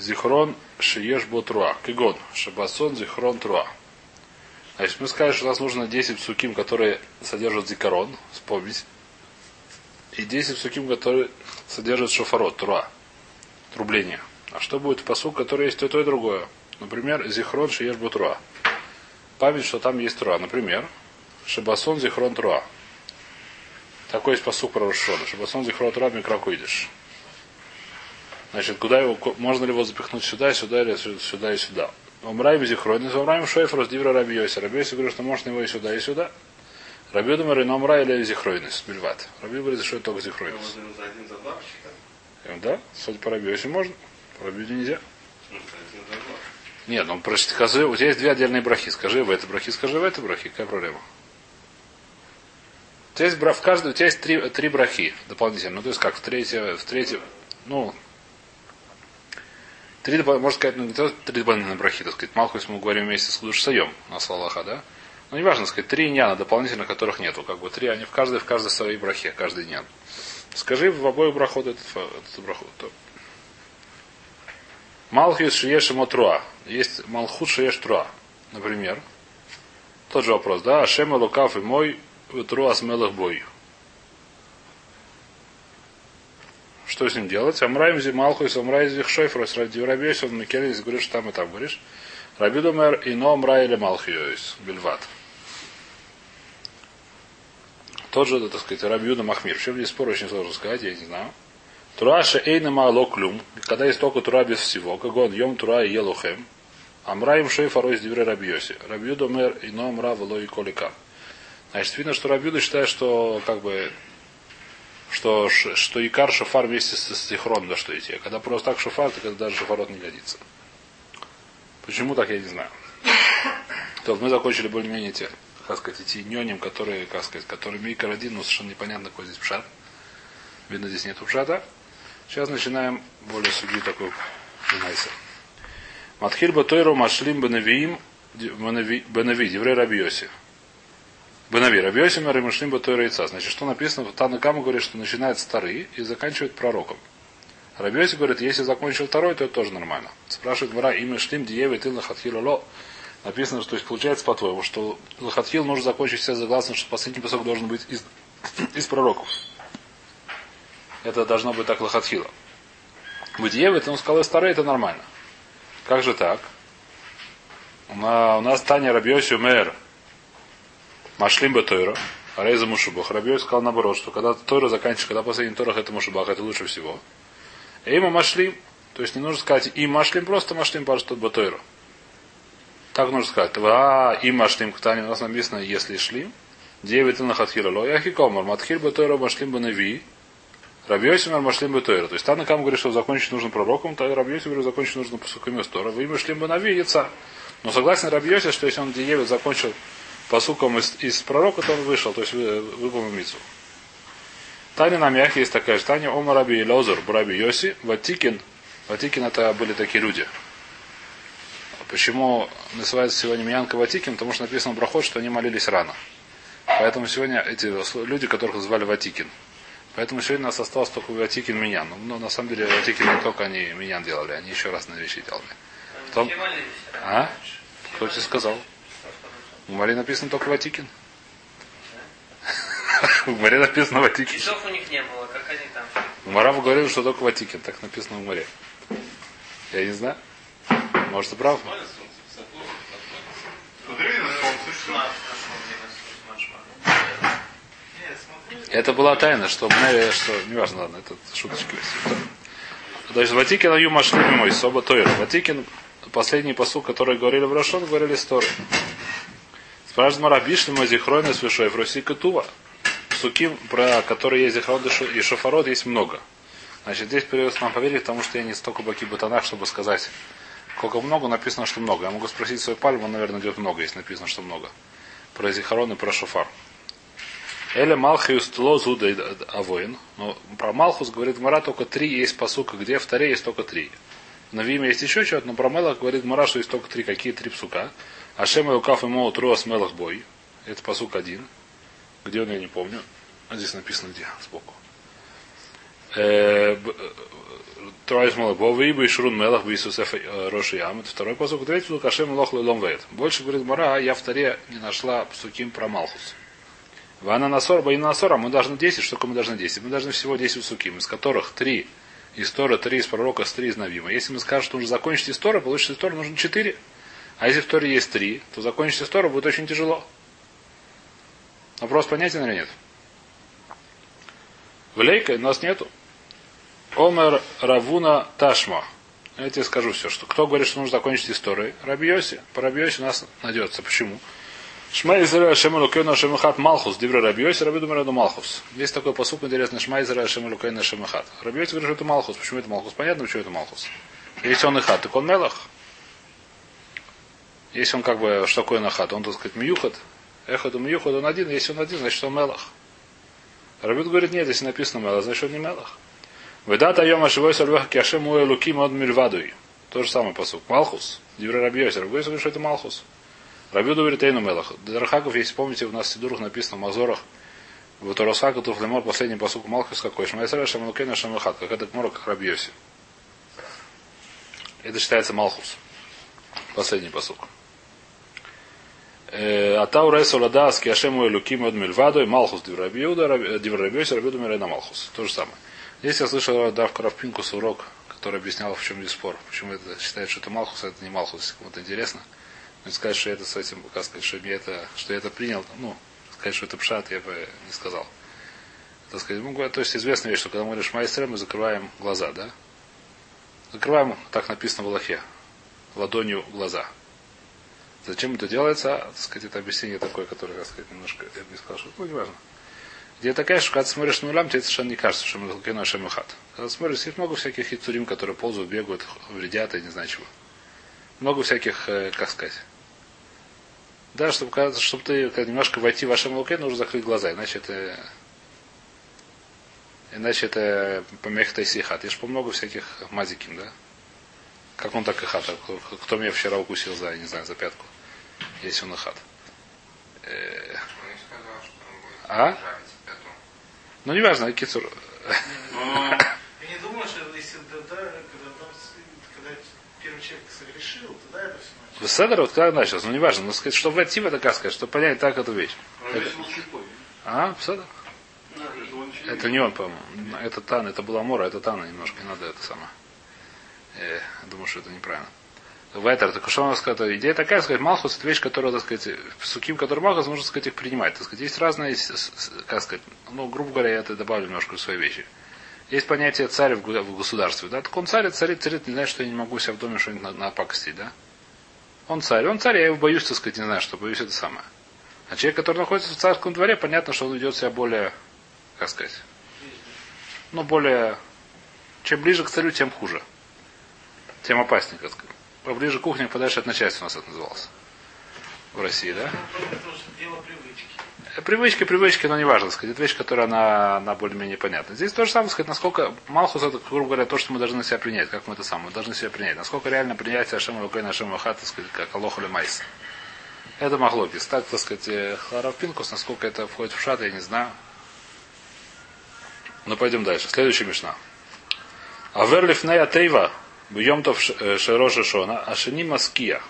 Зихрон шиеш ботруа. Кигон. Шабасон зихрон труа. Значит, мы сказали, что у нас нужно 10 суким, которые содержат зикарон, вспомнить. И 10 суким, которые содержат шофарот, труа. Трубление. А что будет в посук, который есть то, то и другое? Например, зихрон шиеш ботруа. Память, что там есть труа. Например, шабасон зихрон труа. Такой есть посук про Рошона. Шабасон зихрон труа микраку идешь. Значит, куда его, можно ли его запихнуть сюда, сюда, или сюда и сюда. Умраем зихройнис, умраем шойфрос дивра рабиоси. Рабиоси говорит, что можно его и сюда, и сюда. Раби думает, но умра или зихройнис, бельват. Раби говорит, что это только зихройнис. Да, судя по Рабиоси можно. По Рабиоси нельзя. Нет, ну скажи, у тебя есть две отдельные брахи. Скажи в этой брахи, скажи в этой брахи. Какая проблема? У тебя есть, в каждой, у тебя есть три, три брахи дополнительно. Ну, то есть как, в третьей, в третьей, ну, Три, можно сказать, ну не то три дополнительные брахи, так сказать. Малхус мы говорим вместе с Кудушсаем на Салаха, да? Но не важно сказать, три няна дополнительно, которых нету. Как бы три, они в каждой, в каждой своей брахе, каждый нян. Скажи в обоих брахот этот, этот брахот. Малхус шиеш труа. Есть Малхут шиеш труа. Например. Тот же вопрос, да? Ашем лукав и мой труа смелых бой. Что с ним делать? Амраем зималху и самрай зихшойфрос ради рабиос, он Микелис говорит, что там и там говоришь. Раби думер и но амрай или малхиоис, бельват. Тот же, так сказать, Рабиуда Махмир. В чем здесь спор очень сложно сказать, я не знаю. Тураша эйна мало клюм. Когда есть только тура без всего. Как он йом тура и елухем. Амраим шейфарой из дивре Рабиоси. Рабиуда мэр и но амра и колика. Значит, видно, что Рабиуда считает, что как бы что, что Икар шофар вместе с, с Сихрон да что идти. А когда просто так шофар, то даже шофарот не годится. Почему так, я не знаю. То мы закончили более-менее те, как сказать, эти нёним, которые, как сказать, которые Микар один, но совершенно непонятно, какой здесь пшат. Видно, здесь нет пшата. Сейчас начинаем более судью такой Найса. Матхиль Батойру Машлим Бенавиим Бенави, Деврей Рабиоси. Бенави, Рабиосимер и Мышлим Батойра Яйца. Значит, что написано? Танакама говорит, что начинает старый и заканчивает пророком. Рабиоси говорит, если закончил второй, то это тоже нормально. Спрашивает Мара, и Мышлим Диеве ты ло. Написано, что то есть получается по-твоему, что Лахатхил нужно закончить все согласно, что последний посок должен быть из, из пророков. Это должно быть так Лахатхила. Бытиеве, он сказал, старый, это нормально. Как же так? У нас Таня Рабиоси Мэр Машлим бы Тойра, а Рейза Мушубах. Рабьей сказал наоборот, что когда Тойра заканчивается, когда последний Торах это Мушубах, это лучше всего. Эйма Машлим, то есть не нужно сказать и Машлим, просто Машлим Парштот Батойра. Так нужно сказать. А, и Машлим Ктани, у нас написано, если шлим. Девять на хатхила ло яхи комар. Матхиль Батойра Машлим Банави. Рабьёсимер Машлим Батойра. То есть Танакам говорит, что закончить нужно пророком, то Рабьёсим говорит, закончить нужно посуками Тора. Вы Машлим Банави яйца. Но согласен Рабьёси, что если он Диевит закончил посуком из, из пророка, то он вышел, то есть выполнил мицу. Таня на мях есть такая же. Таня Ома Раби Лозер, Раби Йоси, Ватикин. Ватикин это были такие люди. Почему называется сегодня Миянка Ватикин? Потому что написано Брахот, что они молились рано. Поэтому сегодня эти люди, которых звали Ватикин. Поэтому сегодня у нас осталось только Ватикин Минян. Но ну, на самом деле Ватикин не только они Минян делали, они еще раз на вещи делали. Потом... А? Кто тебе сказал? В море написано только Ватикин. В море написано Ватикин. Часов у них не было, как они там. Марав говорил, что только Ватикин, так написано в море. Я не знаю. Может, и прав. Это была тайна, что мне, что, неважно, ладно, это шуточки. Значит, Ватикин Аю Машлими мой, Соба Тойр. Ватикин, последний посуд, который говорили в Рашон, говорили Сторы. Спрашивает Мара, Бишли мой зихройный свышой в Руси Катува. Суким, про которые есть зихрон и шофарот, есть много. Значит, здесь придется нам поверить, потому что я не столько баки батанах, чтобы сказать, сколько много, написано, что много. Я могу спросить свой пальму, наверное, идет много, если написано, что много. Про зихарон и про шофар. Эля Малхиус Тлозу Авоин. Но про Малхус говорит Мара только три есть посука, где в Таре есть только три. На Виме есть еще что-то, но про Мелах говорит Мара, что есть только три. Какие три псука? Ашем и Укаф ему Труас Мелах Бой. Это посук один. Где он, я не помню. А здесь написано где, сбоку. Э, э, Трое Малабова, Иба и Шрун Мелах, Иисусеф Роши Ям. Это второй посук. Третий посук Ашем Лох Лом Вейт. Больше, говорит Мара, я в таре не нашла псуким про Малхус. Вана Насор, Баин Насор, а мы должны 10. Что мы должны 10? Мы должны всего 10 суким, из которых 3 из Тора, 3 из пророка, с 3 из Навима. Если мы скажем, что нужно закончить из Тора, получится из Тора нужно 4. А если в Торе есть 3, то закончить из Тора будет очень тяжело. Вопрос понятен или нет? В Лейка у нас нету. Омер Равуна Ташма. Я тебе скажу все, что кто говорит, что нужно закончить историей. Рабиоси. По Рабиоси у нас найдется. Почему? Шма Израиль Шема Лукейна Шема Хат Малхус. Дивра Рабиоси. Раби думаю, это Малхус. Есть такой посуд интересный. Шма Израиль Шема Лукейна Шема Хат. Рабиоси говорит, что это Малхус. Почему это Малхус? Понятно, почему это Малхус. Если он и хат, так он Мелах. Если он как бы, что такое нахат? Он, так сказать, миюхат. Эхот миюхат, он один. Если он один, значит он Мелах. Рабит говорит, нет, если написано Мелах, значит он не Мелах. Ведат айома шивой сальвеха киашем уэ луким от мильвадуй. То же самое посук. Малхус. Дивра Рабиоси. Рабиоси говорит, что это Малхус. Рабиу говорит, Эйну Мелах. Дарахаков, если помните, у нас в Сидурах написано в Мазорах, в Торосхаку Туфлемор, последний посук Малхус какой? Шмайсара Шамалукейна Шамахат. Как это Гмора, как Рабиоси. Это считается Малхус. Последний посук. Атау Рейсу Ладас Киашему Луким от Мильвадой, Малхус Диврабиуда, Диврабиоси, Рабиуда Мирена Малхус. То же самое. Здесь я слышал Дав Кравпинкус урок, который объяснял, в чем здесь спор. Почему это считает, что это Малхус, а это не Малхус, кому-то интересно. Но сказать, что это с этим, как сказать, что я это, что я это принял, ну, сказать, что это пшат, я бы не сказал. Так сказать, ну, то есть известная вещь, что когда мы говорим Шмайсре, мы закрываем глаза, да? Закрываем, так написано в Аллахе, ладонью глаза. Зачем это делается? Так сказать, это объяснение такое, которое, так сказать, немножко, я бы не сказал, что ну, не важно. Где такая, что когда ты смотришь на нулям, тебе совершенно не кажется, что мы кино Шамахат. Когда смотришь, есть много всяких хитурим, которые ползают, бегают, вредят и не знаю чего. Много всяких, э, как сказать. Да, чтобы, чтобы ты немножко войти в ваше молоке, нужно закрыть глаза, иначе это Иначе это помехта и сихат. Есть по много всяких мазиким, да? Как он так и хат. Кто, кто меня вчера укусил за, не знаю, за пятку? Если он и хат. Э, А? Ну, неважно, кицур. Я не думаю, что если да, да, когда, когда первый человек согрешил, тогда это все началось. Седер, вот когда началось, ну неважно, но сказать, чтобы войти в это, как сказать, чтобы понять так эту вещь. Это- А, Седер? Это не он, по-моему. Это Тан, это была Мора, это Тана немножко, не надо это самое. Э, думаю, что это неправильно. Вайтер, так что он сказать, идея такая, сказать, Малхус это вещь, которая, так сказать, суким, который Малхус, можно сказать, их принимать. Так сказать, есть разные, как сказать, ну, грубо говоря, я это добавлю немножко в свои вещи. Есть понятие царь в в государстве, да? Так он царь, царит, царит, не знает, что я не могу себя в доме что-нибудь на- напакостить, да? Он царь, он царь, я его боюсь, так сказать, не знаю, что боюсь это самое. А человек, который находится в царском дворе, понятно, что он ведет себя более, как сказать, ну, более, чем ближе к царю, тем хуже. Тем опаснее, как сказать. Поближе к кухне, подальше от начальства у нас это называлось. В России, да? Привычки. Э, Привычки, но не важно, сказать. Это вещь, которая она, она более-менее понятна. Здесь то же самое, сказать, насколько Малхус это, грубо говоря, то, что мы должны себя принять, как мы это самое, мы должны себя принять. Насколько реально принятие Ашема Лукай Ашема Хат, так сказать, как Алох или Майс. Это Махлокис. Так, так сказать, э, Хларов Пинкус, насколько это входит в шат, я не знаю. Но пойдем дальше. Следующая мешна. Аверлиф Нея Тейва, Бьемтов Шероша Шона, Ашини Маския.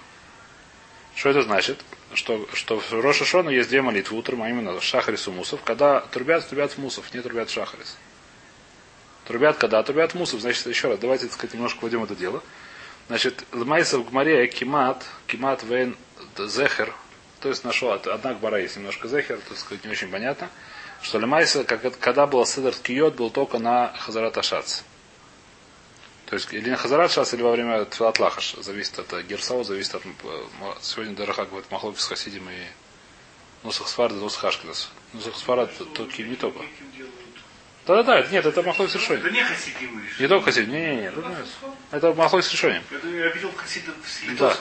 Что это значит? Что, что в Роша Шона есть две молитвы утром, а именно Шахарис и Мусов. Когда трубят, трубят Мусов, не трубят Шахарис. Трубят когда? Трубят Мусов. Значит, еще раз, давайте, так сказать, немножко вводим это дело. Значит, Лмайса в Гмаре Кимат, Кимат Вейн Зехер, то есть нашел, одна Гмара есть немножко Зехер, так сказать, не очень понятно, что это- когда был Седер Киот, был только на Хазарат Ашац. То есть или на Хазарат Шац, или во время Тфилат Лахаш. Зависит от э, Герсау, зависит от... э, Сегодня Дараха говорит Махлоки с Хасидим и Нусах Сфарда, Нусах Хашкинас. Нусах Сфарад только не только. Да-да-да, нет, это Махлоки с Это решением. не хасидим. Не только Хасидим, не-не-не, это, это Махлоки с решением. Это я видел хасидов в Да.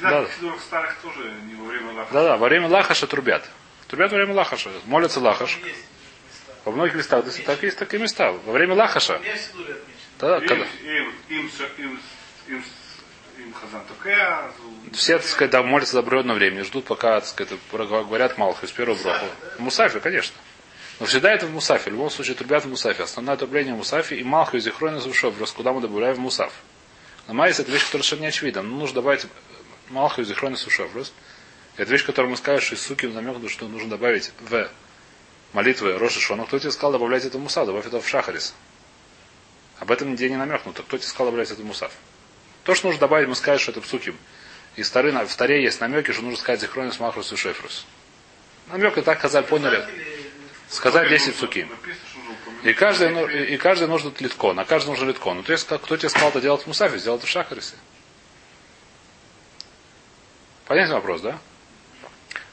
Да. старых тоже не во время лаха. Да-да, во время Лахаша трубят. Трубят во время Лахаша. Молятся Лахаш. Во многих местах, если так есть такие места. Во время Лахаша. У меня в Сидуре отмечено. Да, Им, когда, все, так сказать, да, молятся до определенного времени, ждут, пока, так сказать, говорят Малху из первого броха. Мусафи, конечно. Но всегда это в мусафе. В любом случае трубят в мусафе. Основное отрубление в мусафе и малху и зихрон из просто куда мы добавляем в мусаф. На майс это вещь, которая совершенно не очевидна. Но нужно добавить малху и зихрон из. Это вещь, которую мы скажем, что из суки намек, что нужно добавить в молитвы Роша Шона. Кто тебе сказал добавлять это в мусаф? Добавь это в шахарис. Об этом нигде не намекнуто. Кто тебе сказал добавлять это в мусаф? То, что нужно добавить, мы скажем, что это псуким. И в в Таре есть намеки, что нужно сказать зихронис махрус и шефрус. Намек и так Хазаль поняли. Сказать 10 суки. И каждый, ну, и каждый нужен литкон, а каждый нужен литкон. Ну, то есть, кто тебе сказал это делать в Мусафе, сделал это в Шахарисе. Понятный вопрос, да?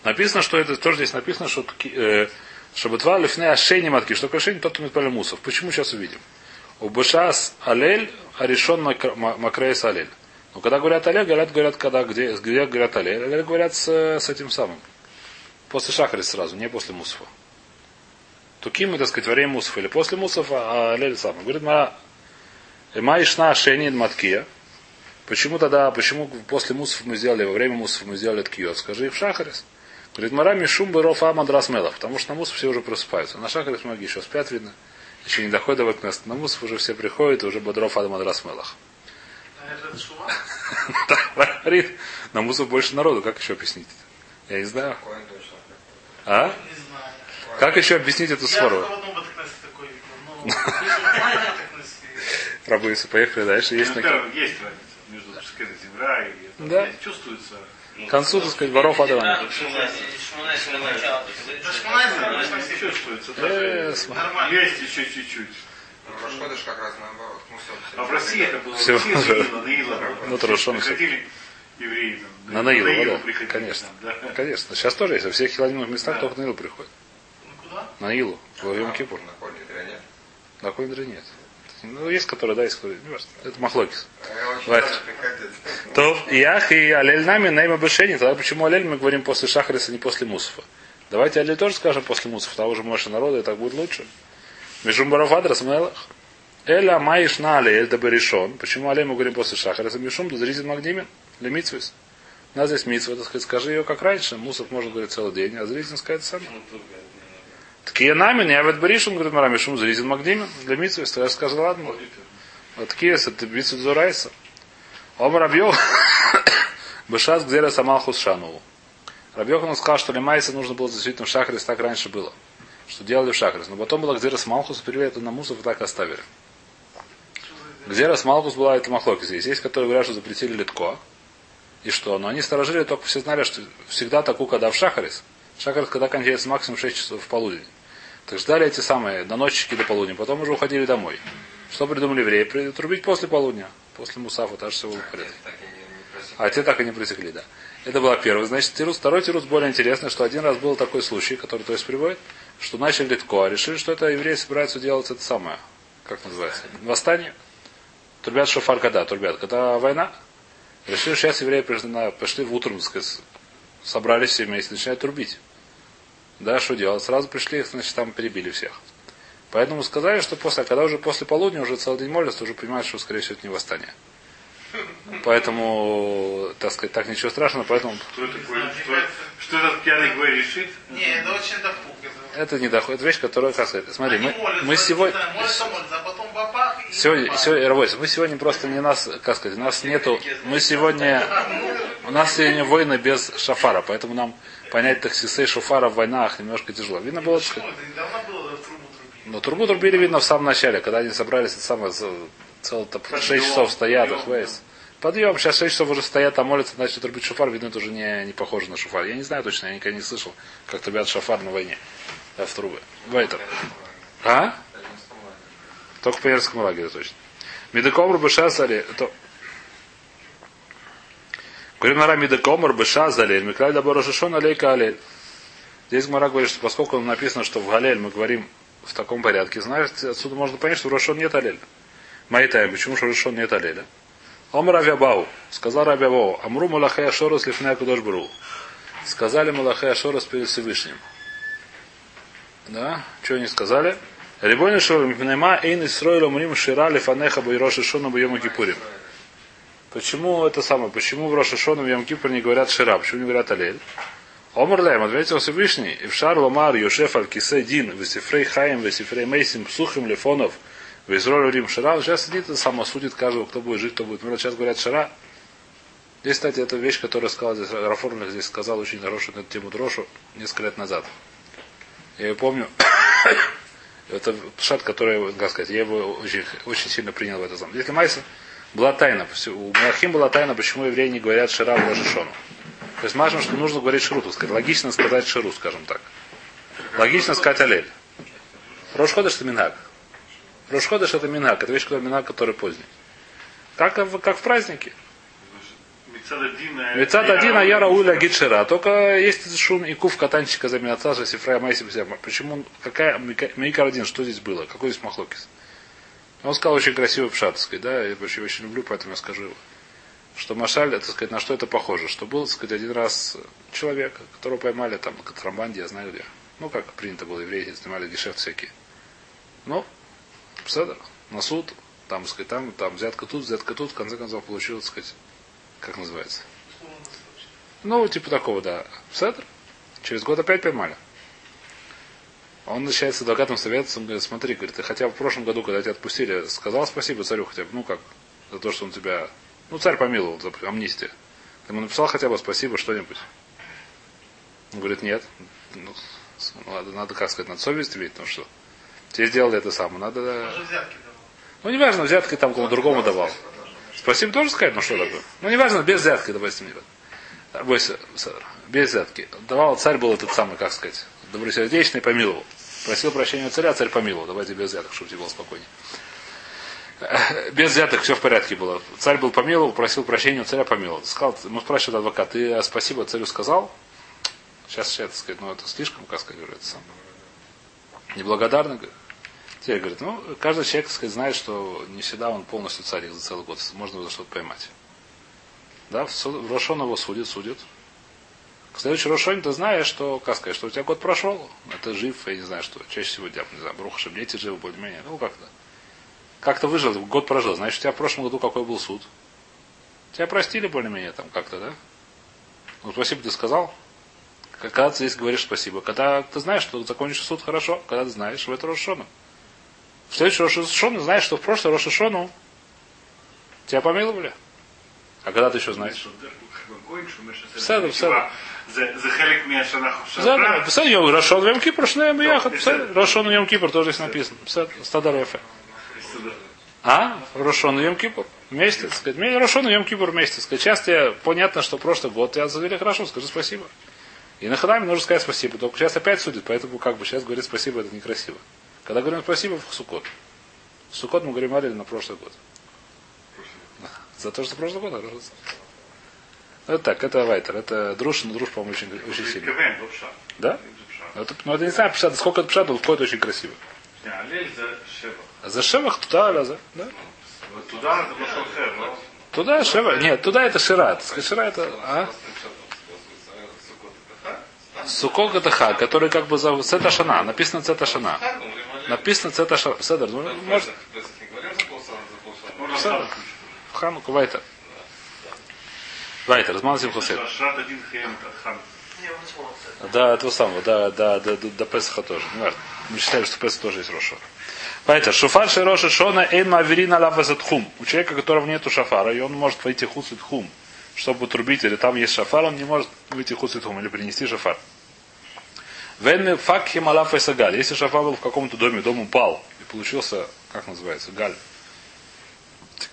Написано, что это тоже здесь написано, что э, чтобы два лифне ашени матки, что ашени, тот, кто метпали мусов. Почему сейчас увидим? У Башас алель, а решен макрейс алель. Но когда говорят алель, говорят, говорят, когда, где, где говорят алель, алель говорят с, с этим самым. После шахарис сразу, не после мусфа. Туким, так сказать, во время мусфа или после мусфа, а алель сам. Говорит, Мара, Маишна Шенин Маткия. Почему тогда, почему после мусфа мы сделали, во время мусфа мы сделали ткиот? Скажи в шахарис. Говорит, Мара Мишум Беров Амадрас Мелах, потому что на мусф все уже просыпаются. На шахарис многие еще спят, видно. Еще не доходит до к На мусф уже все приходят, уже Бодров Амадрас Мелах. Говорит, на мусф больше народу, как еще объяснить? Я не знаю. А? Не знаю. Как еще объяснить эту Батакнесе Рабы, поехали дальше. Есть Ну, есть разница между Шкет и Земля и это. Да. Чувствуется. К концу, так сказать, воров. Чувствуется. Э, да. см- Нормально. Есть еще чуть-чуть. Расходишь как раз наоборот. Ну, А в России это было Наила. Ну, хорошо, Приходили евреи. там, На Наилу, Наилу да, приходили, конечно. Конечно. Сейчас тоже есть. Во всех хилонимых местах только на Илу приходит. Ну куда? На Илу. В Йом Кипур. На Коле нет. На. Ну, есть которые, да, не важно. Это Махлокис. Приходить. То Ях и Алель нами Нейма Бешени. Тогда почему Алель мы говорим после Шахариса, не после Мусуфа? Давайте Алель тоже скажем после Мусуфа. Того же Моша народа, и так будет лучше. Мишум Баров Адрес Мелах. Эля Маиш на Алель Дабаришон. Почему Алель мы говорим после Шахариса? Мишум Дазризин Магдимин. Лемитсвис. У нас здесь митсва, так сказать, скажи ее как раньше. Мусов можно говорить целый день, а зритель скажет сам. Такие нами, не авет баришум, говорит Марами, шум зритель Магдимин. Для митсвы, я скажу, ладно. Вот такие, это битсу Зурайса. Омар Рабьев. Бешас Гзера Самалхус Шанову. Рабьехан сказал, что Лемайса нужно было действительно в Шахрис, так раньше было. Что делали в Шахрис. Но потом была Гзера Самалхус, перевели это на Мусов и так оставили. Гзера Самалхус была это Махлоки здесь. Есть, которые говорят, что запретили литко. И что? Но они сторожили, только все знали, что всегда таку, когда в Шахарис. Шахарис, когда кончается максимум 6 часов в полудень. Так ждали эти самые до ночи до полудня, потом уже уходили домой. Что придумали евреи? Трубить после полудня. После Мусафа, так что все было в порядке. Так и не- не просил. А те так и не пресекли, да. Это была первая. Значит, тирус. Второй тирус более интересный, что один раз был такой случай, который то есть приводит, что начали литко, а решили, что это евреи собираются делать это самое. Как называется? Восстание. Трубят шофар когда? Трубят. Когда война. Решили, что сейчас евреи пришли, на- пошли в утром, сказать, собрались все вместе, начинают трубить. Да, что делать? Сразу пришли, значит, там перебили всех. Поэтому сказали, что после, а когда уже после полудня, уже целый день молятся, уже понимают, что, скорее всего, это не восстание. Поэтому, так сказать, так ничего страшного, поэтому Что это такое? Что, что этот пьяный Гвей решит? Не, это очень допуг. Это это не доходит. Вещь, которая, как сказать, смотри, Они мы, молятся, мы сегодня, молятся, молятся, а потом бабах и сегодня, бабах. сегодня, Равойс, мы сегодня просто не нас, как сказать, нас нету, мы сегодня, у нас сегодня войны без шафара, поэтому нам понять таксисей шафара в войнах немножко тяжело. Видно было, что было в трубу трубили. Но трубу трубили, видно, в самом начале, когда они собрались, это самое, целых 6 часов стоят, их вейс. Подъем, сейчас 6 часов уже стоят, а молятся, начали трубить шуфар, видно, это уже не, не похоже на шуфар. Я не знаю точно, я никогда не слышал, как трубят шафар на войне. Да, в трубы. В этом. А? Только в пионерском лагере точно. Медекомр бешасали, то... Говорим на Медекомр бешазалель, Миклай да Борошишон алейка алель. Здесь Гмара говорит, что поскольку написано, что в Галель мы говорим в таком порядке, знаешь, отсюда можно понять, что в Рошон нет алель. Майтай, почему же Рошон нет алеля? Омар Авябау, сказал Авябау, Амру Малахай Ашорас Лифней Кудош. Сказали Малахай Ашорас перед Всевышним. Да? Что они сказали? Рибойна Шорма Эйн Исроил Мрим Шира Лифанеха Байроши Шона Байома Кипурим. Почему это самое? Почему в Роша Шона в Йом не говорят Шира? Почему не говорят Алель? Омар Лем, ответил Всевышний, и в шар ломар Йошеф аль кисе дин, весифрей хаим, весифрей мейсим, псухим лефонов, везроль рим шара. Сейчас сидит и сам осудит каждого, кто будет жить, кто будет. Например, сейчас говорят шара. Здесь, кстати, это вещь, которую сказал здесь, Рафорных здесь сказал очень хорошую на эту тему Дрошу несколько лет назад. Я ее помню. это шат, который, как сказать, я его очень, очень сильно принял в это самое. Если Майса была тайна, у Махим была тайна, почему евреи не говорят Шира в Рашишону. То есть мажем, что нужно говорить Ширу, так сказать. Логично сказать Ширу, скажем так. Логично сказать Алель. Рошходыш это Минхак. Рошходыш это Минхак. Это вещь, которая Минхак, который поздний. Как, в- как в празднике. Мецад один. а Мецад один, а я Рауля Гитшира. Только есть шум и кув катанчика за Минацажа, Сифрая Майси Почему, какая Мейкар один, что здесь было? Какой здесь Махлокис? Он сказал очень красивый пшат, так сказать, да, я очень, очень люблю, поэтому я скажу его. Что Машаль, так сказать, на что это похоже? Что был, так сказать, один раз человек, которого поймали там на контрабанде, я знаю где. Ну, как принято было, евреи снимали гешефт всякие. Ну, псада, на суд, там, так сказать, там, там взятка тут, взятка тут, в конце концов получилось, так сказать, как называется? Ну, типа такого, да. Пседр. Через год опять поймали. Он начинает с адвокатом советоваться, он говорит, смотри, говорит, ты хотя бы в прошлом году, когда тебя отпустили, сказал спасибо царю хотя бы, ну как, за то, что он тебя, ну царь помиловал, за амнистия. Ты ему написал хотя бы спасибо что-нибудь. Он говорит, нет. Ну, надо, надо, как сказать, надо совесть иметь, потому что тебе сделали это самое, надо... Давал. Ну, неважно, взятки там кому другому давал. Спасибо тоже сказать, ну что такое? Ну, неважно, без взятки, допустим, не. Бойся, без взятки. Давал, царь был этот самый, как сказать, добросердечный, помиловал. Просил прощения у царя, царь помиловал. Давайте без взяток, чтобы тебе было спокойнее. Э, Без взяток все в порядке было. Царь был помиловал, просил прощения у царя, помиловал. Сказал, ему спрашивает адвокат, ты а, спасибо царю сказал? Сейчас, сейчас, так сказать, ну это слишком, как сказать, это самое. Неблагодарно. Теперь говорит, ну, каждый человек, так сказать, знает, что не всегда он полностью царь за целый год. Можно за что-то поймать. Да, в Рошон его судит, судит. Следующий Рошонь, ты знаешь, что, как сказать, что у тебя год прошел, это жив, я не знаю что, чаще всего я не знаю, Брухашем, дети живы, более-менее, ну как-то. Как-то выжил, год прожил, значит, у тебя в прошлом году какой был суд? Тебя простили более-менее там как-то, да? Ну, спасибо ты сказал. Когда ты здесь говоришь спасибо, когда ты знаешь, что закончишь суд хорошо, когда ты знаешь, в это Рошона. В следующий Рошишон знаешь, что в прошлый Рошишону тебя помиловали. А когда ты еще знаешь? Седом, седом. זה זה חלק מהשנה חופשה. בסדר, בסדר, יום ראשון ויום כיפור, שניהם ביחד, בסדר. ראשון ויום כיפור тоже здесь написано. בסדר, стадар яфе. А? Рошон и Йом Кипур. Вместе, так сказать. Мне Рошон и Йом Кипур вместе. так сказать. Сейчас тебе понятно, что прошлый год тебя завели хорошо, скажи спасибо. И на хадаме нужно сказать спасибо. Только сейчас опять судят, поэтому как бы сейчас говорить спасибо это некрасиво. Когда говорим спасибо в Сукот. В Сукот мы говорим Алиль на прошлый год. За то, что прошлый год. а прошлый- Ну, это так, это Вайтер. Это Друш, но ну, Друш, по-моему, очень, очень сильно. Да? Но это, но это не знаю, пшат, сколько это пшат, он входит очень красиво. А за Шевах туда раза. Да? Туда Туда Шевах. Нет, туда это Шира. Шира это... А? Сукок это ха, который как бы за, Сета Шана. Написано Сета Шана. Написано Сета Шана. Седер, ну, может... Седер. Хануку Вайтер он смог, кстати. Да, этого самого, да, да, да, до, до Песаха тоже. Важно. Мы считаем, что Песах тоже есть Роша. Поэтому шуфар широша шона эйн маверина лавазат хум. У человека, у которого нету шафара, и он может войти хум, чтобы трубить, или там есть шафар, он не может выйти хум, или принести шафар. Вен факхим алаф и сагаль. Если шафар был в каком-то доме, дом упал, и получился, как называется, галь.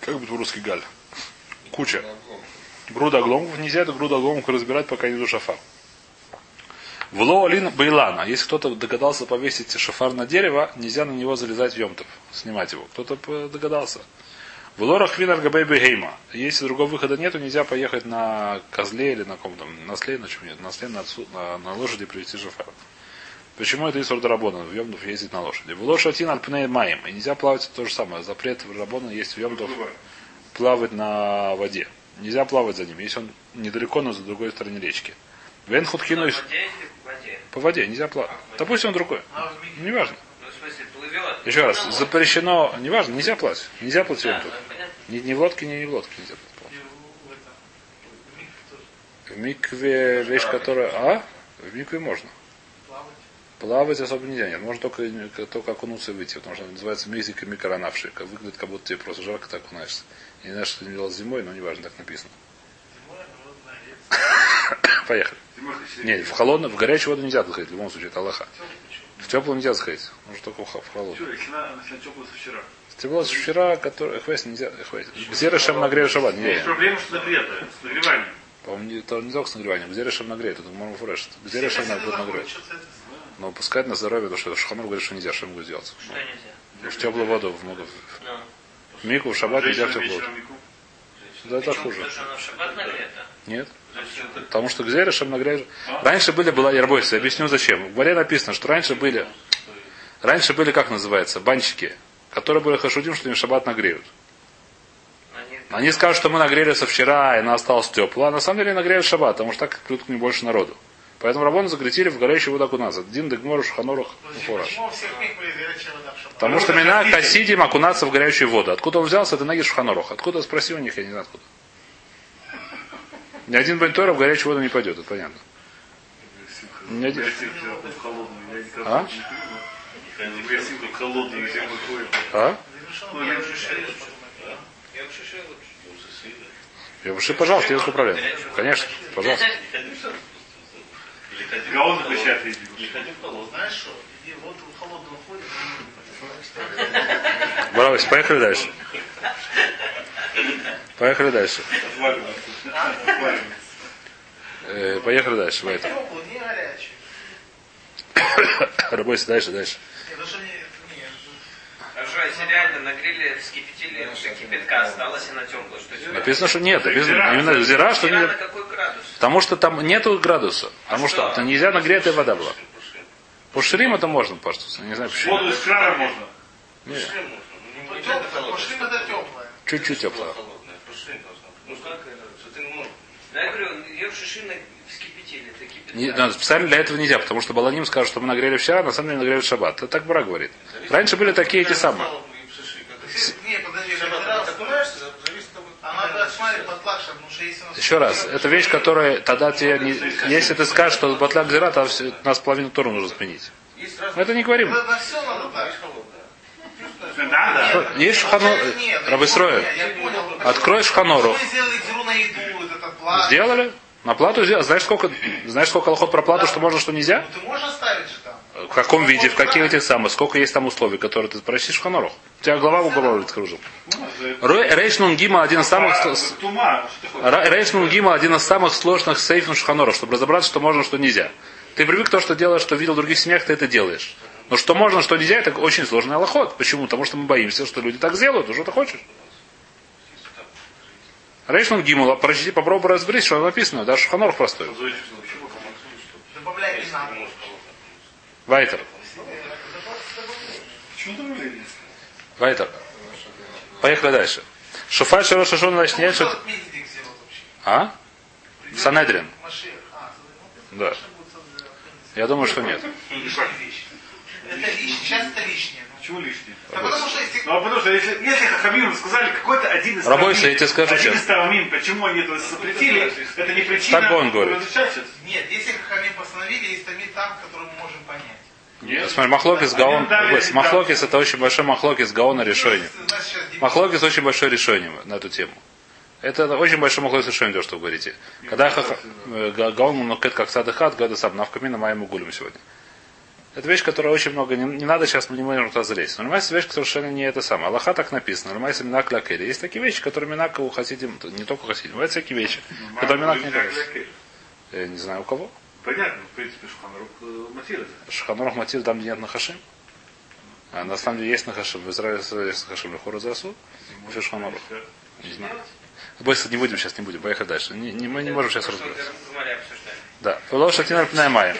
Как будет по-русски галь? Куча. Груда обломков. Нельзя эту груду обломков разбирать, пока не шафар. В Лоалин Байлана. Если кто-то догадался повесить шафар на дерево, нельзя на него залезать в Йомтов, снимать его. Кто-то догадался. В Лорах Винар Габейбе Гейма. Если другого выхода нету, нельзя поехать на козле или на ком там, на сле, на чем нет, на сле, на, на, на лошади привезти шафар. Почему это из Рабона? В Йомтов ездить на лошади. В Лошатин Альпней Маем. И нельзя плавать то же самое. Запрет в Рабона есть в Йомтов плавать на воде. Нельзя плавать за ним, если он недалеко, но за другой стороне речки. Вен худхину по воде нельзя плавать. Допустим, он другой. А Микве? Неважно. Ну. Еще раз, Ну, запрещено, неважно, нельзя плавать. Нельзя плавать да, ну, тут. понятно. Ни, ни в лодке, ни не в лодке нельзя плавать. И в- Микве вещь, которая... А? В микве можно. Плавать. Особо нельзя, нет. Можно только, только окунуться и выйти, потому что называется мизик и микронавший. Как выглядит, как будто тебе просто жарко, ты окунаешься. Я не знаю, что ты делал зимой, но неважно, так написано. Поехали. Нет, в холодную, в горячую воду нельзя заходить, в любом случае, это Аллаха. В теплую нельзя заходить, можно только в холодную. Чё, если на, если на теплую со вчера? Тепло с вчера, который, хвест нельзя, хвест. Где решем нагрею шаббат? Есть Не, проблема, что нагрето, с нагреванием. по-моему, не, то не только с нагреванием. Где решем нагреет? Это можно фреш. Где решем Если будет заходит, нагреть? что-то это- Но пускать на здоровье, потому что Шаханур говорит, что нельзя, что ему будет делать. Что нельзя? В теплую воду, в много. В мику, в шаббат нельзя в Женщина теплую воду. вечером мику. Да это хуже. Нет? Потому что где решем нагреть? Раньше были, была ярбойся. Объясню зачем. В Горе написано, что раньше были, раньше были, как называется, банщики, которые были хашудим, что им шаббат нагреют. Они... Скажут, что мы нагрели со вчера, и она осталась теплая. А на самом деле нагрели шаббат, потому что так придут к ним больше народу. Поэтому рабоны загретили в горячую воду окунаться. Дин, Дегмор, Шханорах, Фураж. Вода? Потому что мина касидим окунаться в горячую воду. Откуда он взялся, это ноги Шханорах. Откуда, спроси у них, я не знаю откуда. Ни один бентора в горячую воду не пойдет, это понятно. Ни один- А? А? Я это. Я лучше. Я выше, пожалуйста, пожалуйста. Гаон обещает ездить. Знаешь что? Иди вот в холодную ходит, Бравос, поехали дальше. Поехали дальше. Отваливается. Отваливается. Э, поехали дальше. не горячую. Работайте дальше, дальше. Не, даже не, не, Хорошо, реально нагрели, вскипятили до кипятка, осталась она теплая. Что тебе? Написано, что нет. Написано именно зира, что Вчера нет. на какой градус? Потому что там нету градуса. Потому что это нельзя нагретая вода была. По ширим это можно, пожалуйста. Не знаю почему. Воду из крана можно. теплая, это теплая. Чуть-чуть теплая. Ну как это? Да, я говорю, ее в шишино вскипятили до кипятка. Не, да, специально для этого нельзя, потому что Баланим скажет, что мы нагрели вчера, на самом деле нагрели в шаббат. Это так Бра говорит. Раньше были такие эти самые. Не, подожди. Еще раз, это вещь, которая тогда тебе не... Если ты скажешь, что батляк зира, то все- нас половину Тору нужно сменить. Мы это не говорим. Есть шхану... Рабыстроя. Открой шханору. На. Сделали? На плату сделали. Знаешь, сколько, знаешь, сколько лохот про плату, что можно, что нельзя? Ну ты можешь оставить же там. В каком виде, в каких этих самых, сколько есть там условий, которые ты спросишь в Ханорах. У тебя голова в уголове кружит. Рейшнун Гима один из самых... А, Тума. Что такое? Ра- Рейшнун Гима один из самых сложных сейфов Шханоров, чтобы разобраться, что можно, что нельзя. Ты привык то, что делаешь, что видел в других семьях, ты это делаешь. Но что можно, что нельзя, это очень сложный аллоход. Почему? Потому что мы боимся, что люди так сделают. Что ты хочешь? Рейшнун Гимула, прочти, попробуй разберись, что написано. Даже Шханоров простой. Добавляй. Вайтер. Вайтер. Поехали дальше. Шуфай Шарош Шашон значит нет, что... А? Санедрин. А, ну, Да. Я думаю, что нет. Это лишнее. Сейчас это лишнее. Ну, Почему лишнее? Да потому что если... Ну, а потому что если, если Хахамим сказали какой-то один из Рабойся, я тебе скажу один сейчас. из почему они это запретили, это не причина. Так он говорит. Нет, если Хахамим постановили, есть тамид там, который мы можем понять. Нет. Смотри, Махлокис Гаон. Ой, Махлокис это очень большой Махлокис Гаона решение. Дебил. Махлокис очень большое решение на эту тему. Это очень большой Махлокис решение, то, что вы говорите. Когда э, Га- Гаон Мунокет как садыхат, гада сам навкамина моему гулем сегодня. Это вещь, которая очень много, не, не надо сейчас, мы не можем туда залезть. Но Нормальная вещь совершенно не это самое. Аллаха так написано. Нормальная минак лакели. Есть такие вещи, которые минака у хасидим, не только хасидим, бывают всякие вещи, которые минак не говорят. Я не знаю у кого. Понятно, в принципе, Шуханрук э, мотивирует. Шханурах Матир там, нет Нахашим. А на самом деле есть Нахашим. В Израиле есть Нахашим Лехора Засу. Еще Шханурах. Не знаю. Бойся, не будем сейчас, не будем. Поехали дальше. Не, не- мы не можем сейчас разбираться. Да. Фило Шатинар Пнаймая.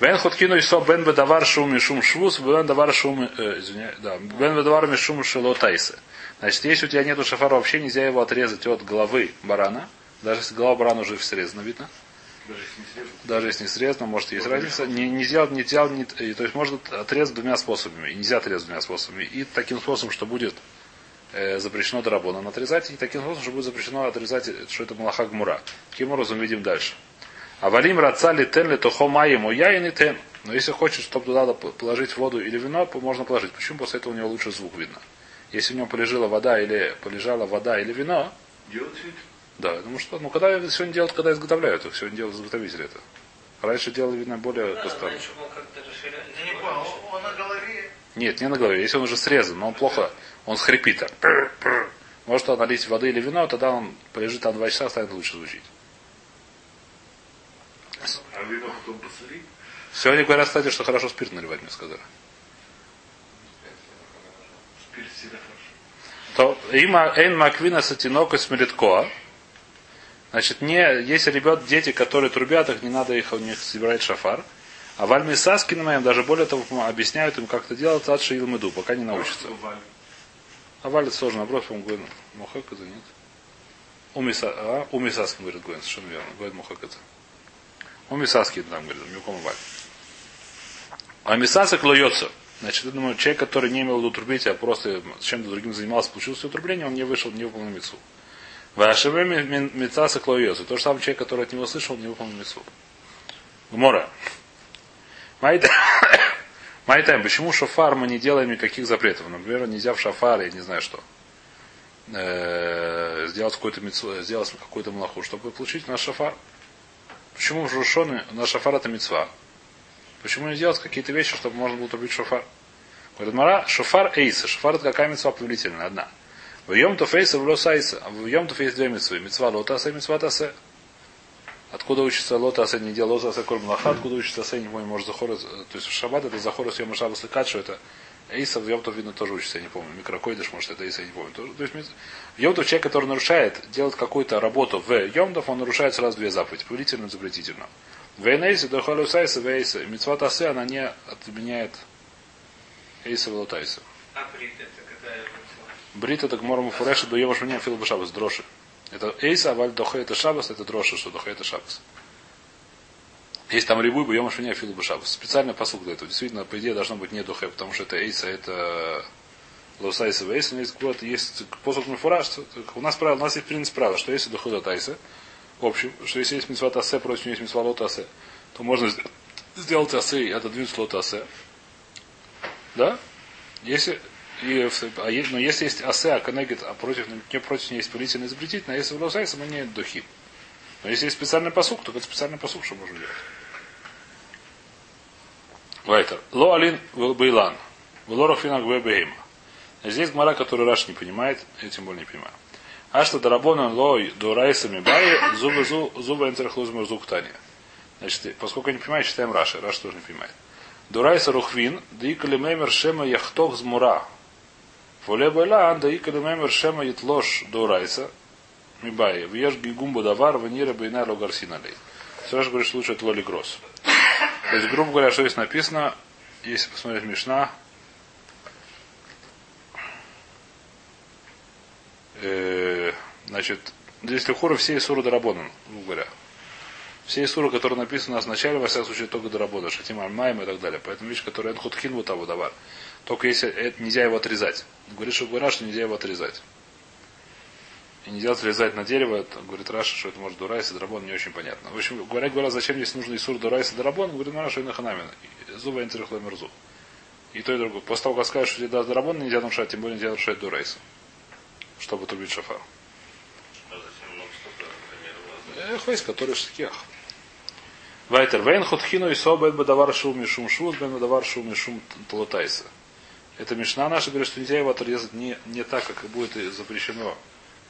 Бен хуткину исо бен бедавар шум и шум швус, бен давар шум, э, извиняюсь, да, бен бедавар ми шум шило тайсы. Значит, если у тебя нету шафара, вообще нельзя его отрезать от головы барана, даже если голова барана уже срезана, видно. Даже если не срезано. Даже если не срезано, может есть разница. Не, не сделать, не делать, не- то есть можно отрезать двумя способами. И нельзя отрезать двумя способами. И таким способом, что будет э, запрещено драбоном отрезать, и таким способом, что будет запрещено отрезать, э, что это малаха гмура. Каким образом видим дальше. А валим рацали тен ли тохо маему яин и тен. Но если хочешь, чтобы туда надо положить воду или вино, то можно положить. Почему после этого у него лучше звук видно? Если у него полежала вода или полежала вода или вино, Делать вид? да, потому что, ну, когда сегодня делают, когда изготовляют их, сегодня делают изготовители это. Раньше делали, видно, более Да. Я не понял, он- он на голове. Нет, не на голове. Если он уже срезан, но он плохо, он схрипит так. Может он налить воды или вино, тогда он полежит там два часа, станет лучше звучить. А вино потом посолить? Сегодня говорят, кстати, что хорошо спирт наливать, мне сказали. Спирт всегда хорошо. То има эйн маквина сатинока смелиткоа. Значит, не, если ребят, дети, которые трубят, их не надо их у них собирать шафар. А вальми саскин моим, даже более того, объясняют им, как это делать, от шиил пока не научатся. А валит сложно, наоборот, по-моему, говорит, мухак это нет. Умиса, а, умисаскин, говорит Гуэн, совершенно верно. Говорит мухак это. Умисаскин там, говорит, мюком валь. А мисасак лоется. Значит, я думаю, человек, который не имел в а просто чем-то другим занимался, получил свое трубление, он не вышел, не выполнил мецу. Вашеве мецасак лоется. То же самое человек, который от него слышал, не выполнил мецу. Гмора. Майтайм, почему шофар мы не делаем никаких запретов? Например, нельзя в шафар, я не знаю что, э, сделать какой-то митцву, сделать какую-то малаху, чтобы получить наш шафар. Почему в Рушоне наш шафар это мецва? Почему не делать какие-то вещи, чтобы можно было трубить шофар? Говорит Мара, шофар эйса. Шофар это какая мецва повелительная? Одна. В йом фейса в лосайса. А в йом фейс две мецвы. Мецва лотасе, мецва тасе. Откуда учится лота асе не делал лота асе коль откуда учится асе не помню, может захорос, то есть в шаббат это захорос йома шаббас и кадшу, это Эйса в Йомтов, видно, тоже учится, я не помню. Микрокойдыш, может, это Эйса, я не помню. То есть, в Йомтов человек, который нарушает, делает какую-то работу в Йомтов, он нарушает сразу две заповеди, повелительную и запретительную. В Эйнейсе, до Халюсайса, в Эйса. Митцват Асе, она не отменяет Эйса Велотайса. А брит это какая митцва? Брит это Гморому Фуреша, до Йомаш меня Филба Шабас, дроши. Это Эйса, а Валь Дохе это Шабас, это дроши, что Дохе это Шабас. Есть там рибуй, бьем швиня филу бешабас. Специально посуд для этого. Действительно, по идее, должно быть не духе, потому что это эйса, это лосайса вейса. Есть вот есть посуд мифураж. У нас правило, у нас есть принцип правила, что если духе тайса, в общем, что если есть митцва тасе, против него есть митцва лот асе, то можно сделать асе и отодвинуть лот асе. Да? Если и, а, но если есть асе, а коннегит, а против, не против нее есть повелительный изобретительный, а если в лосайса, мы не духи. Но если есть специальный посук, то это специальный посук, что можно делать. Вайтер. Ло алин бейлан. Велорах финак бейма. Здесь гмара, который Раш не понимает, я тем более не понимаю. А что дарабона лой до райса мибаи зубы зубы энтерхлузмер зуктани. Значит, поскольку я не понимаю, читаем Раши. Раш тоже не понимает. До райса рухвин, да икали мемер шема яхтох змура. Фоле байлан, да икали мемер шема ятлош до райса. Мибаи. Вьеш гигумбу давар, ванира бейна логарсиналей. Говорит, что лучше это лоли гросс. То есть, грубо говоря, что здесь написано, если посмотреть Мишна, э, значит, здесь Лехура все Исуры Дарабонан, грубо говоря. Все Исуры, которые написаны у нас в начале, во всяком случае, только Дарабона, Шатим Альмаем и так далее. Поэтому вещь, которая Энхутхин вот того давар. Только если это нельзя его отрезать. Говорит, что говорят, что нельзя его отрезать. И нельзя отрезать на дерево, это, говорит Раша, что это может Дурайс и Драбон, не очень понятно. В общем, говорят, говорят, зачем здесь нужно Исур Дурайс и Драбон, говорит Раша и Наханамин. Зуба Энтерхло Мерзу. И то, и другое. После того, как скажешь, что тебе даст Драбон, нельзя нарушать, тем более нельзя нарушать Дурайса. Чтобы трубить шафар. А? Эх, весь, который в шкиях. Вайтер. Вейн хутхину и собет бадавар шум мишум шус, бен бадавар шум мишум тлотайса. Это Мишна наша говорит, что нельзя его отрезать не, не так, как будет запрещено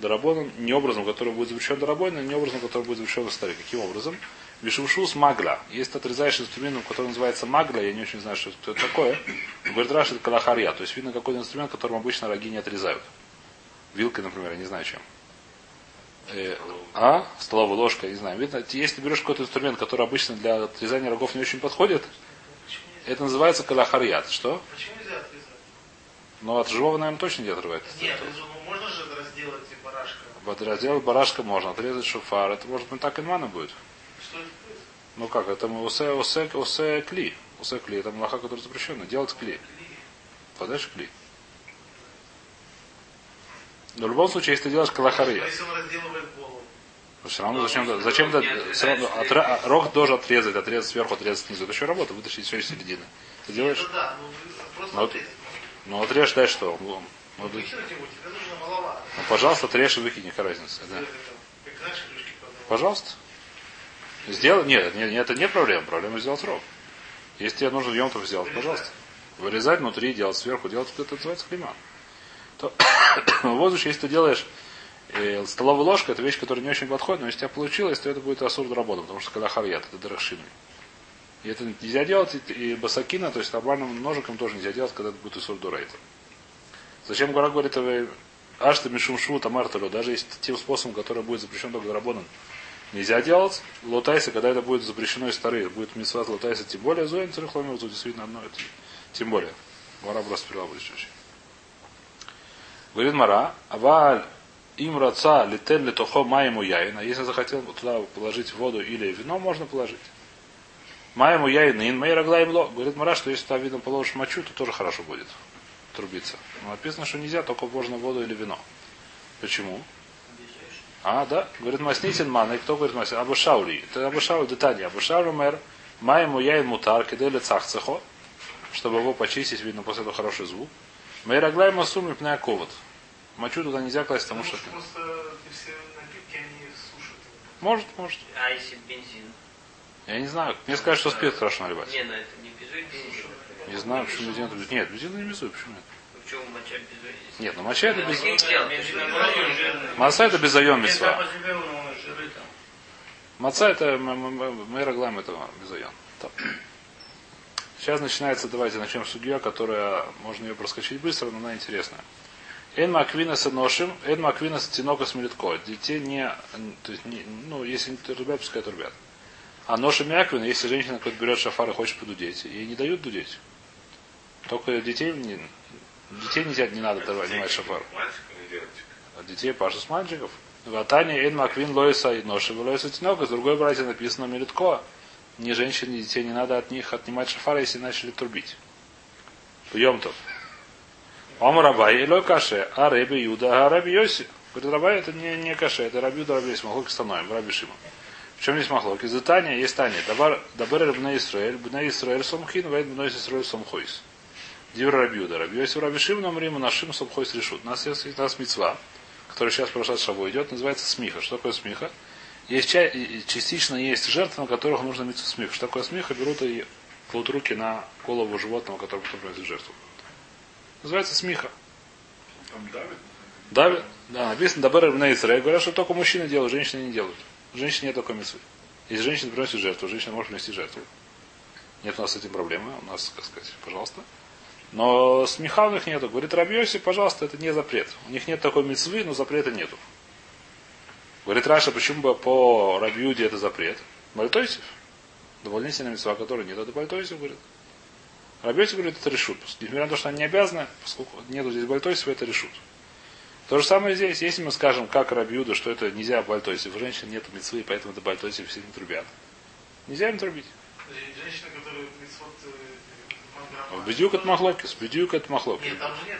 Дарабоном, не образом, который будет запрещен Дарабоном, не образом, который будет запрещен в Старе. Каким образом? Мишумшус магла. Если ты отрезаешь инструментом, который называется магла, я не очень знаю, что это такое, говорит Раш, это калахарья. То есть видно какой-то инструмент, которым обычно роги не отрезают. Вилкой, например, я не знаю чем. Э, а? Столовая ложка, я не знаю. Видно, если ты берешь какой-то инструмент, который обычно для отрезания рогов не очень подходит, это называется калахарьят. Что? почему нельзя отрезать? Ну, от живого, наверное, точно не отрывает. Нет, ну, можно разделать барашка можно, отрезать шуфар. Это может быть так инмана будет. Что это? Ну как, это мы усе, усе, усе кли. Усе кли, это млаха, который запрещено. Делать кли. Подаешь кли. Но в любом случае, если ты делаешь голову? Все равно Ну, зачем, зачем не все равно отра- рог должен отрезать, отрезать сверху, отрезать снизу. Это еще работа, вытащить все из середины. Ты делаешь? Это да, ну Ну. Ну отрежь, дай что? Ну, ну, пожалуйста, и выкинь, какая разница. Да. Пожалуйста. Сделай. Нет, нет, это не проблема. Проблема сделать рог. Если тебе нужно емтов сделать, пожалуйста. Вырезать внутри, делать сверху, делать это называется клейма. То, в воздухе, если ты делаешь э, столовую ложку, это вещь, которая не очень подходит, но если у тебя получилось, то это будет асур работа, потому что когда харьят, это дарахшины. И это нельзя делать, и, басакина, то есть нормальным ножиком тоже нельзя делать, когда это будет асур дурейт. Зачем Гора говорит, ты мишум шву тамарталю, даже если тем способом, который будет запрещен только работан, нельзя делать. Лотайса, когда это будет запрещено из старых, будет мисват лотайса, тем более зоин царихломил, тут действительно одно это. Тем более. Гора просто чуть Говорит Мара, аваль им раца литен литохо маему яина. Если захотел туда положить воду или вино, можно положить. Маему яин ин мейра глаймло. Говорит Мара, что если туда видно положишь мочу, то тоже хорошо будет трубиться. Но написано, что нельзя, только можно воду или вино. Почему? А, да. Говорит Маснитин Ман. И кто говорит Маснитин? Абушаули. Это Абушаули детали. Абушаули мэр. Маему яин мутар, кидели цахцехо. Чтобы его почистить, видно после этого хороший звук. Мейраглай масум и пная ковод. Мочу туда нельзя класть, потому что... Потому что эти все напитки, они сушат. Может, может. А если бензин? Я не знаю. Мне скажут, что спирт хорошо наливать. Не, на это не безует бензин. Не знаю, почему бензин это... Нет, бензин не безует, почему нет? Почему моча безует? Нет, ну моча это без... Маца это безайон мисва. жиры там. Маца это мейраглайм это безайон. Так. Сейчас начинается, давайте начнем с судья, которая, можно ее проскочить быстро, но она интересная. Эн маквина с ношим, эн маквина с тинока с мелитко. Детей не, то есть не, ну, если не трубят, пускай трубят. А ношим мяквина, если женщина берет шафар и хочет подудеть, ей не дают дудеть. Только детей, не, детей нельзя, не надо давать, снимать шафар. А детей паша с мальчиков. В Атане Эн Маквин Лоиса и Ноши Лоиса Тинога. С другой братья написано Мелитко. Ни женщин, ни детей не надо от них отнимать шафара, если начали трубить. Пьем-то. Ом Рабай и каше, а Реби Юда, а Раби Йоси. Говорит, Рабай это не, не каше, это Раби Юда, Раби Йоси, Махлоки становим, Раби Шима. В чем есть Махлоки? Из Тания есть Таня. Дабар Бна Исраэль, Бна Исраэль Сомхин, Вейд Бна Исраэль Сомхойс. Дивер Раби Юда, Раби Йоси, Раби Шима, нам Рима, нашим Сомхойс решут. У нас есть у нас мецва, которая сейчас прошла шаву идет, называется смиха. Что такое смиха? Есть частично есть жертвы, на которых нужно митцу смиха. Что такое смиха? Берут и кладут руки на голову животного, которое потом приносит жертву. Называется смиха. Там давит. Давид, да, написано Дабер на Израиль. Говорят, что только мужчины делают, женщины не делают. Женщины нет такой митцвы. Если женщина приносит жертву, женщина может принести жертву. Нет у нас с этим проблемы. У нас, как сказать, пожалуйста. Но смеха у них нету. Говорит Рабьоси, пожалуйста, это не запрет. У них нет такой мецвы, но запрета нету. Говорит Раша, почему бы по Рабьюде это запрет? Бальтойсев. Дополнительная мецва, которой нет, это Бальтойсев, говорит. Рабьоси говорит, это решут. Несмотря на то, что они не обязаны, поскольку нету здесь Бальтойсева, это решут. То же самое здесь. Если мы скажем, как Рабьюда, что это нельзя Бальтойсев, у женщин нет мецвы, поэтому это Бальтойсев все не трубят. Нельзя им трубить. Женщина, которая. Бедюк это махлокис, бедюк это махлокис. Нет, там же нет.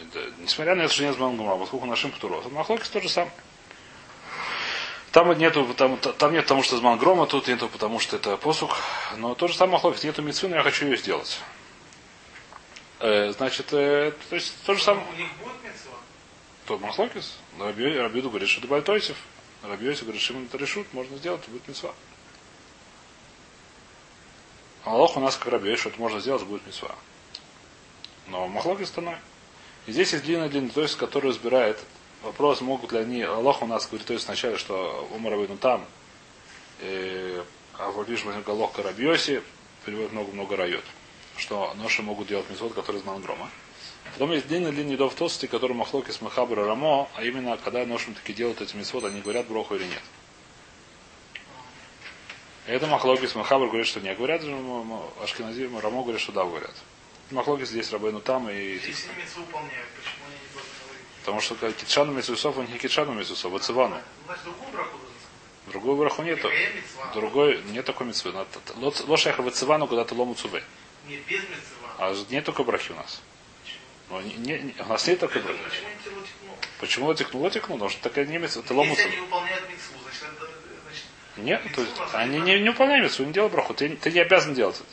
Это, несмотря на это, что нет мангума, поскольку нашим птурос. Махлокис то же самое. Там нету, там, там нет потому что из мангрома, тут нету потому что это посух. Но то же самое махлокис. Нету мецвы, но я хочу ее сделать. Э, значит, э, то есть то же самое. У них будет митцва? То махлокис. Раби- Рабиуду говорит, что это Бальтойсев. Рабиоси говорит, что это решут, можно сделать, будет мецва. Аллах у нас как Раби, что это можно сделать, будет мецва. Но махлокис становой. И здесь есть длинный-длинный, то есть, который разбирает вопрос, могут ли они, Аллах у нас говорит, то есть вначале, что Умар ну там, э, а вот лишь Галох Карабьоси, переводит много-много райот, что ноши могут делать мецвод, который из Мангрома. Потом есть длинный-длинный дов толстый, который махлоки с Махабра Рамо, а именно, когда ношим таки делают эти мецвод, они говорят броху или нет. Это Махлокис Махабр говорит, что не говорят, же Ашкенази Рамо говорит, что да, говорят. Махлокис здесь Рабейну там и Если митцву выполняют, почему они не говорить? Потому что Китшану у них не Китшану Мецусов, а Цивану. Значит, другую браху нету. Другой, нет такой мецвы. Лошаха в Цивану, когда ты лому цуве. Нет, без митцва. А нет только брахи у нас. Но не, не- не- у нас нет такой брахи. Почему не тянуло текнуло? Почему лотикну? Лотикну, потому что такая немец, это ломутся. Если они выполняют митцву, Нет, то есть они не, не выполняют не делают браху. Ты, ты не обязан делать это.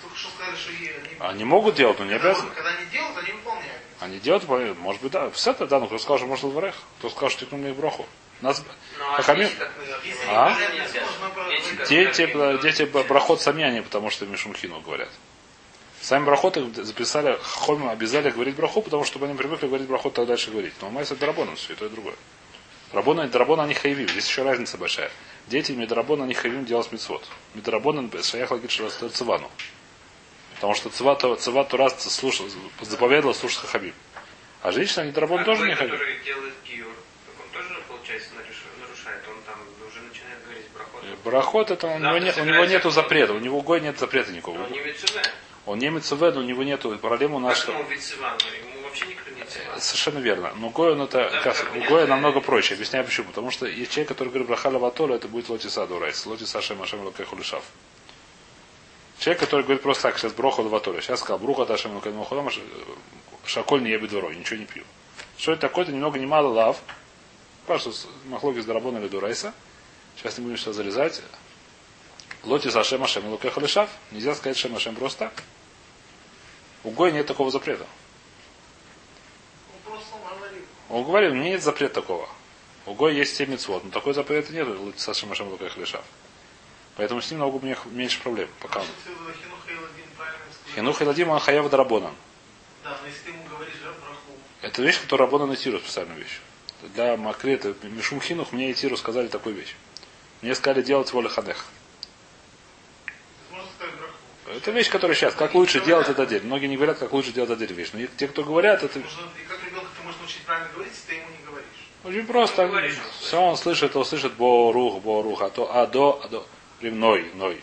только что сказали, что и они... Они могут делать, но не обязаны. когда они делают, они выполняют. Они делают, выполняют. может быть, да. Все это, да, но кто сказал, что можно варех, кто сказал, что мне браху. Нас, Ну, а Если А? бы- Дети дети, брахот сами они, потому что Мишумхину говорят. Сами брахоты записали, Хольма обязали говорить браху, потому что чтобы они привыкли говорить брахот, так дальше говорить. Но Майс это Рабона, все, и то и другое. Рабона, Рабона они хайвим. Здесь еще разница большая. Дети Медрабона они хайвим делать митцвот. Медрабона шаях лагит цивану. Потому что цива, то- цива Турас слушал, заповедала слушать Хахабим. А женщина Медрабон А тоже не хайвим. который делает гиюр, так он тоже, получается, наруш- нарушает. Он там уже начинает говорить брахот. Брахот это у него, нет, у него нету запрета. У него гой нет запрета никакого. Но он не мецуве. Он не митцве, но у него нету. Проблема у нас, Как что... ему вицеван? Ему вообще никто не. Совершенно верно. Но Гой, это, да. намного проще. Объясняю почему. Потому что есть человек, который говорит Брахаля Ватола, это будет Лотиса Дурайс. Лотиса Шем Ашем Лукеху Лишав. Человек, который говорит просто так, сейчас Броху Ватоля. Сейчас сказал, Бруха Дашем Лукеху Лишав, Шаколь не ебет дворой, ничего не пью. Что это такое? Это немного не мало лав. Пашу Махлоки с Дарабона или Дурайса. Сейчас не будем все залезать. Лотис Ашем Ашем Лишав. Нельзя сказать Шем Ашем просто. У Гоя нет такого запрета. Он говорил. У меня нет запрета такого. У Гоя есть 7 митцвот, но такой запрета нет у Саши Машем Луках Лешав. Поэтому с ним много у меня меньше проблем. Пока. Хинух и Ладим, он хаяв Дарабонан. Да, но если ты ему говоришь «Ра- браху, Это вещь, которую Рабона и Тиру специальную вещь. Для Макрета, Мишум Хинух, мне и Тиру сказали такую вещь. Мне сказали делать воля ханех. Это вещь, которая сейчас. Как лучше делать это отдельно. Многие не говорят, как лучше делать отдельно вещь. Но те, кто говорят, это научить правильно говорить, если ты ему не говоришь. очень просто. Говоришь, он Все он слышит, он слышит борух, борух, а то адо, адо. Прям ной, ной.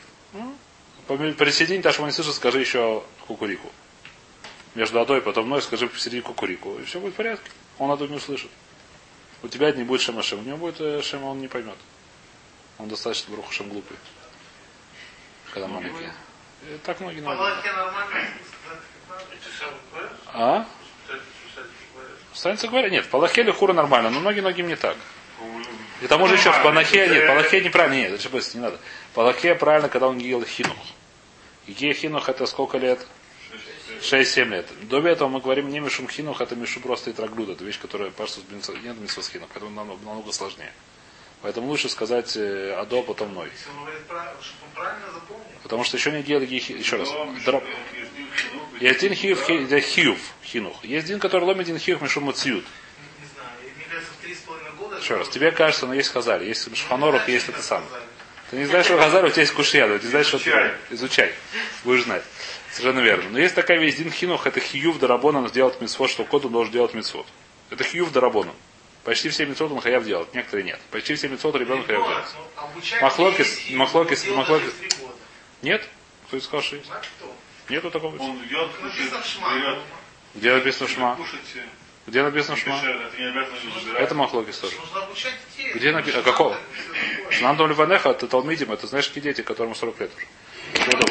Присоединь, так что он не слышит, скажи еще кукурику. Между адой и потом ной скажи посередине кукурику. И все будет в порядке. Он аду не услышит. У тебя это не будет шема шем. У него будет э, шема, он не поймет. Он достаточно бруха шем глупый. Когда маленький. Э, Так многие нормально А? Это писатели говорят. Нет, по Аллахе или хура нормально, но многие многим не так. И тому же еще, Аллахе, Нормально. нет, по Аллахе неправильно, нет, ошибаюсь, не надо. По Аллахе правильно, когда он ел хинух. И гея хинух это сколько лет? 6-7 лет. До этого мы говорим не мишум хинух, это мишу просто и траглюд. Это вещь, которая паштус нет мисус хинух, поэтому намного, намного сложнее. Поэтому лучше сказать э, адо, потом ной. Если он говорит правильно, чтобы он правильно запомнил. Потому что еще не гея гея еще раз. Но, Дра- есть дин хинух, Есть один хиюв, хи- да, хиюв, хинух. Есть один, который ломит один хиюв мишум мациют. Не знаю, и мне кажется, в три с половиной года... Еще раз, тебе кажется, но есть хазаль, есть шханорах, Ну, есть это самое. Ты не знаешь, что Хазар, у тебя есть кушья, ты не знаешь, что ты Изучай. Будешь знать. Совершенно верно. Но есть такая вещь, дин хинух, это хиюв дарабонан сделать митцвот, что кот он должен делать митцвот. Это хиюв дарабонан. Почти все митцвот он хаяв делать, некоторые нет. Почти все митцвот ребенок хаяв делать. ну, обучать Махлокис- махлокис- он махлокис-. Нет? Кто сказал, что есть? Нету такого. Он Написано кушает, берет, Где написано шма? кушайте, Где написано шма? это махлокис тоже. Где напи- Нужно а какого? Шнандом Ливанеха, это Талмидим, это знаешь, какие дети, которым 40 лет уже. Всего доброго.